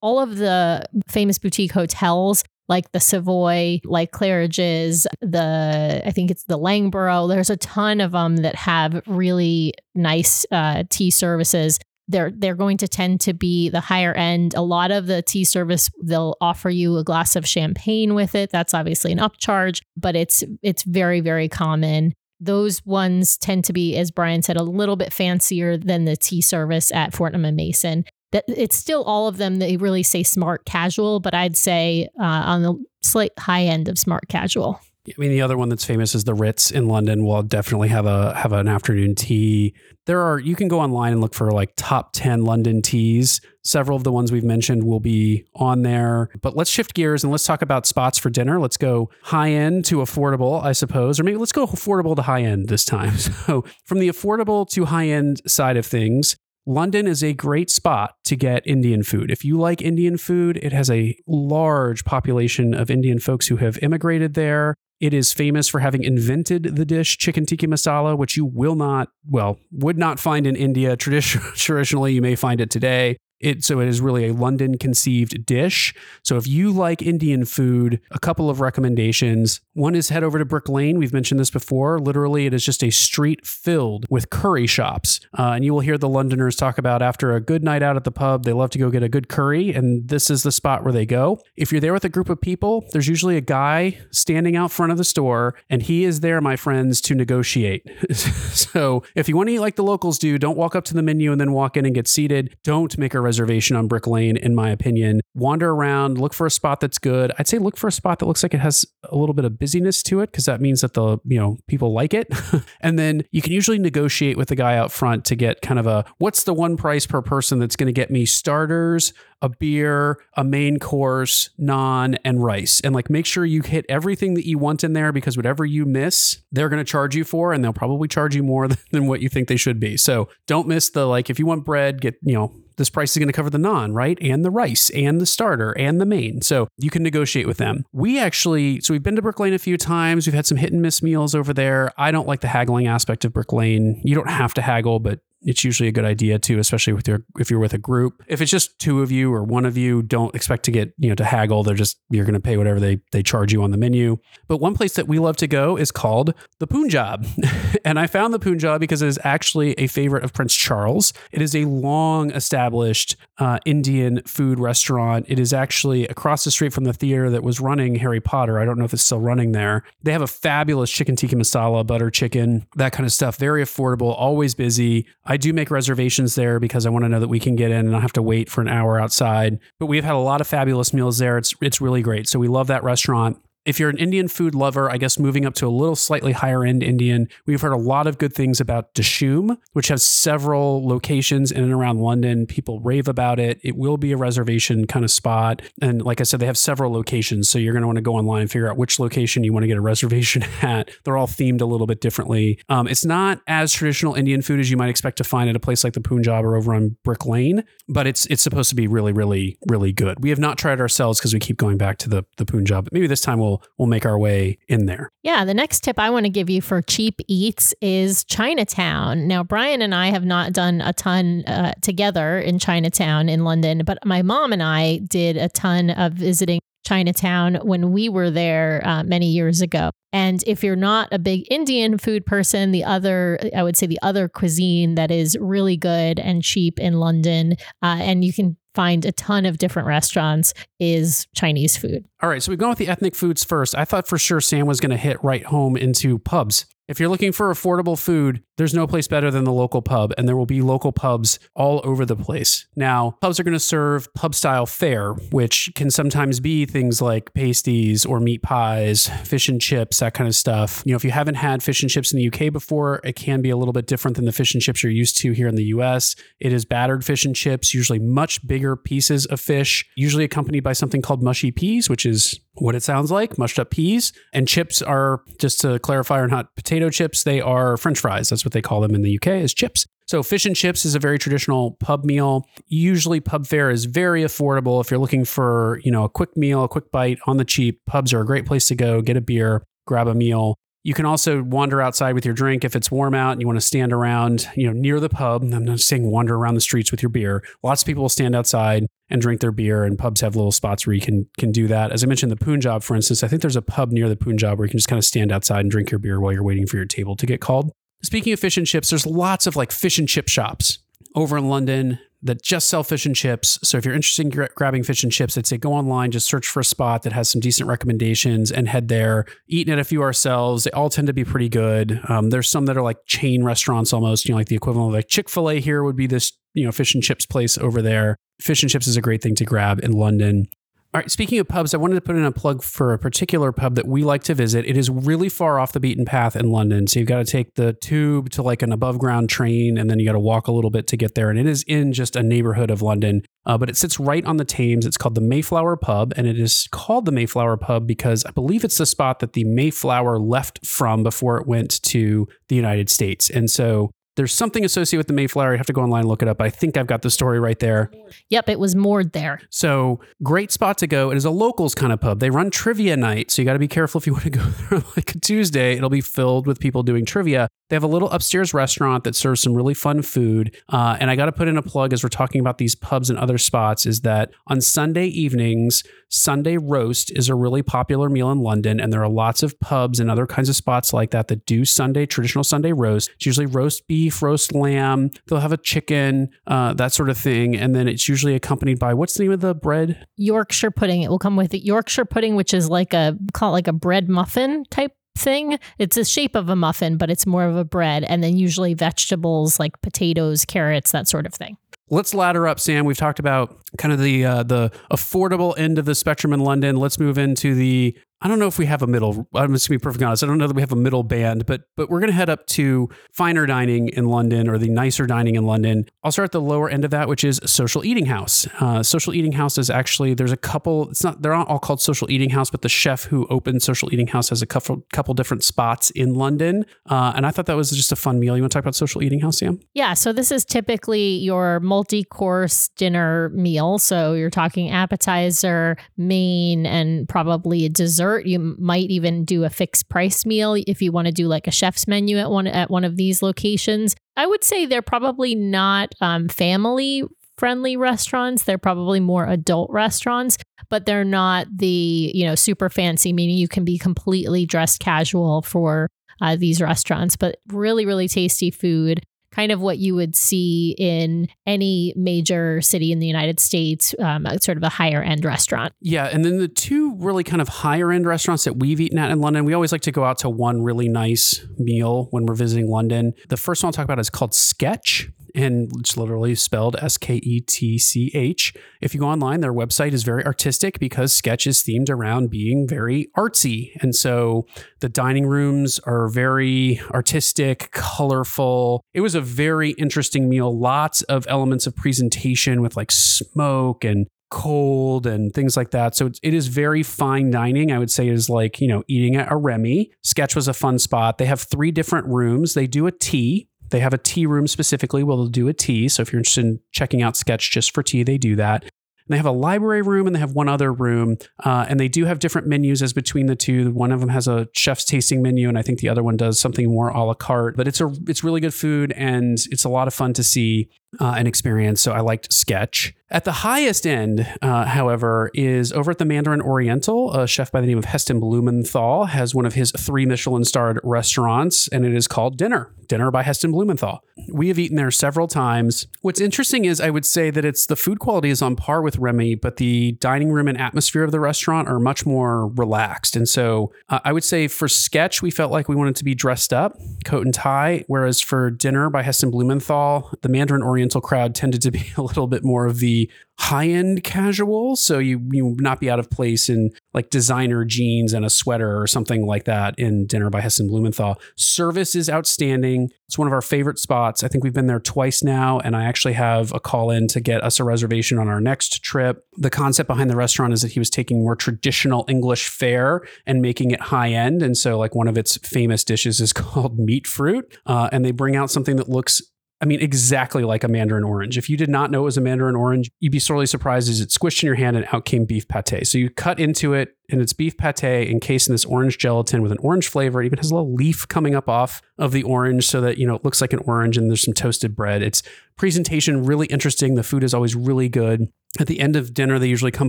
All of the famous boutique hotels like the Savoy, like Claridge's, the I think it's the Lanesborough. There's a ton of them that have really nice uh, tea services they're they're going to tend to be the higher end. A lot of the tea service they'll offer you a glass of champagne with it. That's obviously an upcharge, but it's it's very very common. Those ones tend to be, as Brian said, a little bit fancier than the tea service at Fortnum and Mason. That it's still all of them. They really say smart casual, but I'd say uh, on the slight high end of smart casual. I mean, the other one that's famous is the Ritz in London. We'll definitely have a have an afternoon tea. There are you can go online and look for like top ten London teas. Several of the ones we've mentioned will be on there. But let's shift gears and let's talk about spots for dinner. Let's go high end to affordable, I suppose, or maybe let's go affordable to high end this time. So from the affordable to high end side of things, London is a great spot to get Indian food. If you like Indian food, it has a large population of Indian folks who have immigrated there. It is famous for having invented the dish chicken tikka masala, which you will not, well, would not find in India. traditionally, you may find it today. It, so it is really a London conceived dish. So if you like Indian food, a couple of recommendations. One is head over to Brick Lane. We've mentioned this before. Literally, it is just a street filled with curry shops. Uh, and you will hear the Londoners talk about after a good night out at the pub, they love to go get a good curry. And this is the spot where they go. If you're there with a group of people, there's usually a guy standing out front of the store, and he is there, my friends, to negotiate. so if you want to eat like the locals do, don't walk up to the menu and then walk in and get seated. Don't make a reservation on Brick Lane, in my opinion. Wander around, look for a spot that's good. I'd say look for a spot that looks like it has a little bit of busyness to it because that means that the you know people like it. and then you can usually negotiate with the guy out front to get kind of a what's the one price per person that's going to get me starters, a beer, a main course, naan, and rice. And like make sure you hit everything that you want in there because whatever you miss, they're going to charge you for and they'll probably charge you more than what you think they should be. So don't miss the like if you want bread, get, you know, this price is going to cover the naan, right? And the rice and the starter and the main. So you can negotiate with them. We actually, so we've been to Brick Lane a few times. We've had some hit and miss meals over there. I don't like the haggling aspect of Brick Lane. You don't have to haggle, but it's usually a good idea too, especially with your if you're with a group. If it's just two of you or one of you, don't expect to get you know to haggle. They're just you're going to pay whatever they they charge you on the menu. But one place that we love to go is called the Punjab, and I found the Punjab because it is actually a favorite of Prince Charles. It is a long established uh, Indian food restaurant. It is actually across the street from the theater that was running Harry Potter. I don't know if it's still running there. They have a fabulous chicken tikka masala, butter chicken, that kind of stuff. Very affordable, always busy. I do make reservations there because I want to know that we can get in and not have to wait for an hour outside. But we've had a lot of fabulous meals there. It's it's really great. So we love that restaurant if you're an Indian food lover, I guess moving up to a little slightly higher end Indian, we've heard a lot of good things about Dishoom, which has several locations in and around London. People rave about it. It will be a reservation kind of spot. And like I said, they have several locations. So you're going to want to go online and figure out which location you want to get a reservation at. They're all themed a little bit differently. Um, it's not as traditional Indian food as you might expect to find at a place like the Punjab or over on Brick Lane, but it's it's supposed to be really, really, really good. We have not tried ourselves because we keep going back to the, the Punjab. But maybe this time we'll we'll make our way in there. Yeah, the next tip I want to give you for cheap eats is Chinatown. Now, Brian and I have not done a ton uh, together in Chinatown in London, but my mom and I did a ton of visiting Chinatown when we were there uh, many years ago. And if you're not a big Indian food person, the other, I would say, the other cuisine that is really good and cheap in London, uh, and you can find a ton of different restaurants is Chinese food. All right, so we've gone with the ethnic foods first. I thought for sure Sam was going to hit right home into pubs. If you're looking for affordable food, there's no place better than the local pub, and there will be local pubs all over the place. Now, pubs are going to serve pub style fare, which can sometimes be things like pasties or meat pies, fish and chips, that kind of stuff. You know, if you haven't had fish and chips in the UK before, it can be a little bit different than the fish and chips you're used to here in the US. It is battered fish and chips, usually much bigger pieces of fish, usually accompanied by something called mushy peas, which is what it sounds like mushed up peas. And chips are, just to clarify, are not potato chips, they are french fries. That's what they call them in the UK is chips. So fish and chips is a very traditional pub meal. Usually pub fare is very affordable if you're looking for, you know, a quick meal, a quick bite on the cheap. Pubs are a great place to go, get a beer, grab a meal. You can also wander outside with your drink if it's warm out and you want to stand around, you know, near the pub. I'm not saying wander around the streets with your beer. Lots of people will stand outside and drink their beer, and pubs have little spots where you can can do that. As I mentioned, the Punjab, for instance, I think there's a pub near the Punjab where you can just kind of stand outside and drink your beer while you're waiting for your table to get called. Speaking of fish and chips, there's lots of like fish and chip shops over in London that just sell fish and chips. So if you're interested in gra- grabbing fish and chips, I'd say go online, just search for a spot that has some decent recommendations and head there. Eating at a few ourselves. They all tend to be pretty good. Um, there's some that are like chain restaurants almost, you know, like the equivalent of like Chick fil A here would be this, you know, fish and chips place over there. Fish and chips is a great thing to grab in London. All right, speaking of pubs, I wanted to put in a plug for a particular pub that we like to visit. It is really far off the beaten path in London. So you've got to take the tube to like an above ground train and then you got to walk a little bit to get there. And it is in just a neighborhood of London, uh, but it sits right on the Thames. It's called the Mayflower Pub. And it is called the Mayflower Pub because I believe it's the spot that the Mayflower left from before it went to the United States. And so there's something associated with the Mayflower. You have to go online and look it up. I think I've got the story right there. Yep, it was moored there. So great spot to go. It is a locals kind of pub. They run trivia night, so you got to be careful if you want to go there like a Tuesday. It'll be filled with people doing trivia. They have a little upstairs restaurant that serves some really fun food. Uh, and I got to put in a plug as we're talking about these pubs and other spots is that on Sunday evenings, Sunday roast is a really popular meal in London. And there are lots of pubs and other kinds of spots like that that do Sunday, traditional Sunday roast. It's usually roast beef, roast lamb. They'll have a chicken, uh, that sort of thing. And then it's usually accompanied by what's the name of the bread? Yorkshire pudding. It will come with a Yorkshire pudding, which is like a, call it like a bread muffin type thing. It's the shape of a muffin, but it's more of a bread, and then usually vegetables like potatoes, carrots, that sort of thing. let's ladder up, Sam. We've talked about kind of the uh, the affordable end of the spectrum in London. Let's move into the I don't know if we have a middle. I'm just to be perfectly honest. I don't know that we have a middle band, but but we're to head up to finer dining in London or the nicer dining in London. I'll start at the lower end of that, which is social eating house. Uh, social eating house is actually there's a couple. It's not they're not all called social eating house, but the chef who opened social eating house has a couple couple different spots in London, uh, and I thought that was just a fun meal. You want to talk about social eating house, Sam? Yeah. So this is typically your multi-course dinner meal. So you're talking appetizer, main, and probably dessert dessert. You might even do a fixed price meal if you want to do like a chef's menu at one at one of these locations. I would say they're probably not um, family friendly restaurants. They're probably more adult restaurants, but they're not the you know super fancy. Meaning you can be completely dressed casual for uh, these restaurants, but really really tasty food kind of what you would see in any major city in the United States, um, sort of a higher end restaurant. Yeah. And then the two really kind of higher end restaurants that we've eaten at in London, we always like to go out to one really nice meal when we're visiting London. The first one I'll talk about is called Sketch and it's literally spelled S K E T C H. If you go online, their website is very artistic because Sketch is themed around being very artsy. And so the dining rooms are very artistic, colorful. It was a very interesting meal, lots of elements of presentation with like smoke and cold and things like that. So it is very fine dining. I would say it is like, you know, eating at a Remy. Sketch was a fun spot. They have three different rooms. They do a tea they have a tea room specifically where they'll do a tea. So if you're interested in checking out Sketch just for tea, they do that. And they have a library room and they have one other room. Uh, and they do have different menus as between the two. One of them has a chef's tasting menu, and I think the other one does something more a la carte. But it's a it's really good food and it's a lot of fun to see uh, and experience. So I liked Sketch. At the highest end, uh, however, is over at the Mandarin Oriental. A chef by the name of Heston Blumenthal has one of his three Michelin starred restaurants, and it is called Dinner. Dinner by Heston Blumenthal. We have eaten there several times. What's interesting is I would say that it's the food quality is on par with Remy, but the dining room and atmosphere of the restaurant are much more relaxed. And so uh, I would say for Sketch, we felt like we wanted to be dressed up, coat and tie, whereas for Dinner by Heston Blumenthal, the Mandarin Oriental crowd tended to be a little bit more of the high end casual. So you you not be out of place in like designer jeans and a sweater or something like that in Dinner by Heston Blumenthal. Service is outstanding. It's one of our favorite spots. I think we've been there twice now, and I actually have a call in to get us a reservation on our next trip. The concept behind the restaurant is that he was taking more traditional English fare and making it high end. And so, like, one of its famous dishes is called meat fruit. Uh, and they bring out something that looks I mean, exactly like a mandarin orange. If you did not know it was a mandarin orange, you'd be sorely surprised as it squished in your hand and out came beef pate. So you cut into it and it's beef pate encased in this orange gelatin with an orange flavor. It even has a little leaf coming up off of the orange so that, you know, it looks like an orange and there's some toasted bread. It's presentation really interesting. The food is always really good. At the end of dinner, they usually come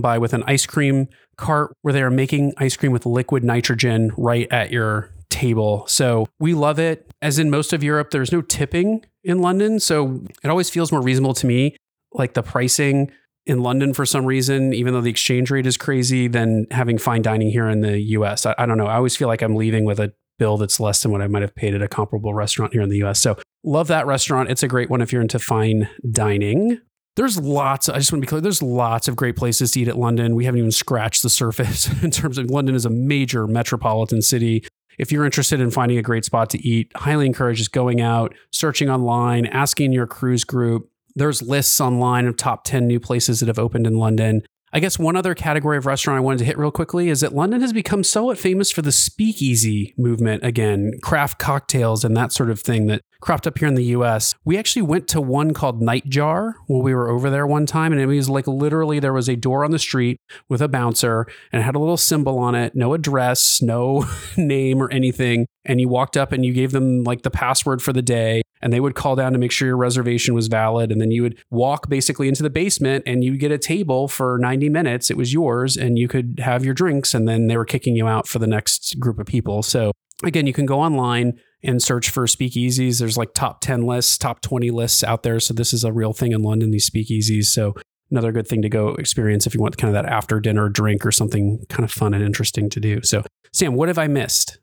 by with an ice cream cart where they are making ice cream with liquid nitrogen right at your table. So we love it. As in most of Europe, there's no tipping in London. So it always feels more reasonable to me, like the pricing in London for some reason, even though the exchange rate is crazy, than having fine dining here in the US. I, I don't know. I always feel like I'm leaving with a bill that's less than what I might have paid at a comparable restaurant here in the US. So love that restaurant. It's a great one if you're into fine dining. There's lots, I just want to be clear, there's lots of great places to eat at London. We haven't even scratched the surface in terms of London is a major metropolitan city if you're interested in finding a great spot to eat, highly encourage just going out, searching online, asking your cruise group. There's lists online of top 10 new places that have opened in London. I guess one other category of restaurant I wanted to hit real quickly is that London has become somewhat famous for the speakeasy movement again, craft cocktails and that sort of thing that cropped up here in the US. We actually went to one called Nightjar while we were over there one time. And it was like literally there was a door on the street with a bouncer and it had a little symbol on it, no address, no name or anything. And you walked up and you gave them like the password for the day and they would call down to make sure your reservation was valid. And then you would walk basically into the basement and you get a table for 90 minutes. It was yours and you could have your drinks. And then they were kicking you out for the next group of people. So again, you can go online and search for speakeasies. There's like top 10 lists, top 20 lists out there. So this is a real thing in London, these speakeasies. So another good thing to go experience if you want kind of that after dinner drink or something kind of fun and interesting to do. So, Sam, what have I missed?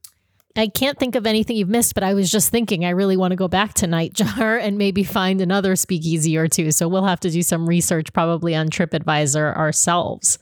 I can't think of anything you've missed, but I was just thinking I really want to go back to Nightjar and maybe find another speakeasy or two. So we'll have to do some research probably on TripAdvisor ourselves.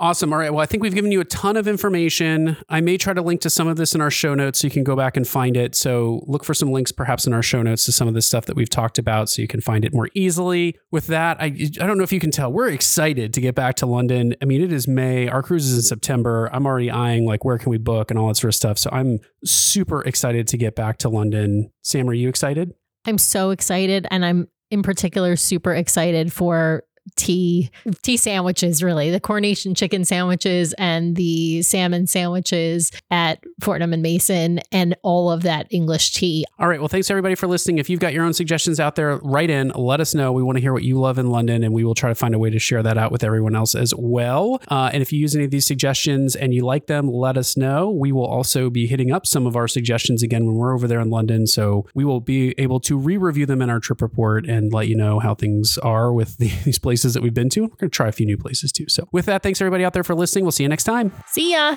Awesome. All right. Well, I think we've given you a ton of information. I may try to link to some of this in our show notes so you can go back and find it. So look for some links perhaps in our show notes to some of the stuff that we've talked about so you can find it more easily. With that, I, I don't know if you can tell, we're excited to get back to London. I mean, it is May. Our cruise is in September. I'm already eyeing like where can we book and all that sort of stuff. So I'm super excited to get back to London. Sam, are you excited? I'm so excited. And I'm in particular super excited for tea. Tea sandwiches really. The coronation chicken sandwiches and the salmon sandwiches at fortnum and mason and all of that english tea. All right. Well thanks everybody for listening. If you've got your own suggestions out there write in. Let us know. We want to hear what you love in london and we will try to find a way to share that out with everyone else as well. Uh, and if you use any of these suggestions and you like them let us know. We will also be hitting up some of our suggestions again when we're over there in london. So we will be able to re-review them in our trip report and let you know how things are with the, these places places that we've been to. We're going to try a few new places too. So, with that, thanks everybody out there for listening. We'll see you next time. See ya.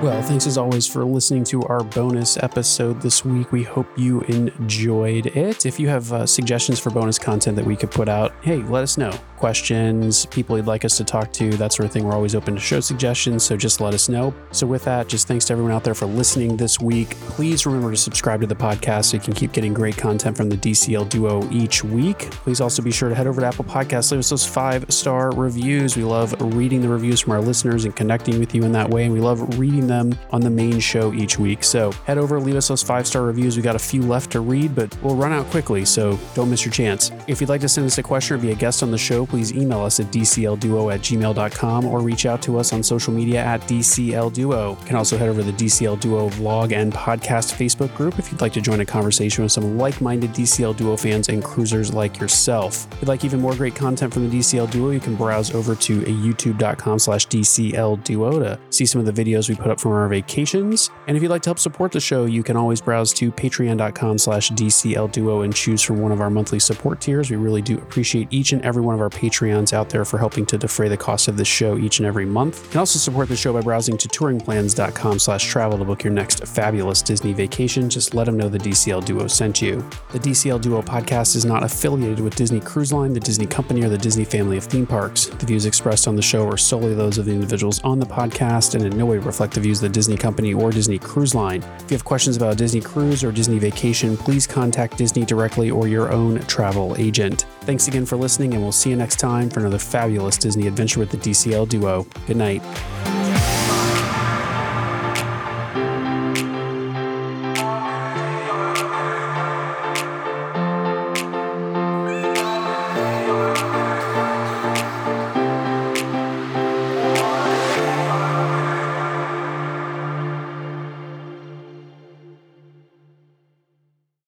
Well, thanks as always for listening to our bonus episode this week. We hope you enjoyed it. If you have uh, suggestions for bonus content that we could put out, hey, let us know. Questions, people you'd like us to talk to, that sort of thing. We're always open to show suggestions, so just let us know. So, with that, just thanks to everyone out there for listening this week. Please remember to subscribe to the podcast so you can keep getting great content from the DCL Duo each week. Please also be sure to head over to Apple Podcasts, leave us those five star reviews. We love reading the reviews from our listeners and connecting with you in that way. And we love reading them on the main show each week. So head over, leave us those five star reviews. We got a few left to read, but we'll run out quickly, so don't miss your chance. If you'd like to send us a question or be a guest on the show, please email us at dclduo at gmail.com or reach out to us on social media at dclduo. You can also head over to the DCL Duo vlog and podcast Facebook group if you'd like to join a conversation with some like minded DCL Duo fans and cruisers like yourself. If you'd like even more great content from the DCL Duo, you can browse over to youtube.com slash DCL Duo to see some of the videos we put up from our vacations. And if you'd like to help support the show, you can always browse to patreon.com slash DCL Duo and choose from one of our monthly support tiers. We really do appreciate each and every one of our Patreons out there for helping to defray the cost of this show each and every month. You can also support the show by browsing to touringplans.com slash travel to book your next fabulous Disney vacation. Just let them know the DCL Duo sent you. The DCL Duo podcast is not affiliated with Disney Cruise Line, the Disney Company, or the Disney family of theme parks. The views expressed on the show are solely those of the individuals on the podcast and in no way reflect the views of the Disney Company or Disney Cruise Line. If you have questions about a Disney Cruise or Disney Vacation, please contact Disney directly or your own travel agent. Thanks again for listening, and we'll see you next time for another fabulous Disney adventure with the DCL duo. Good night.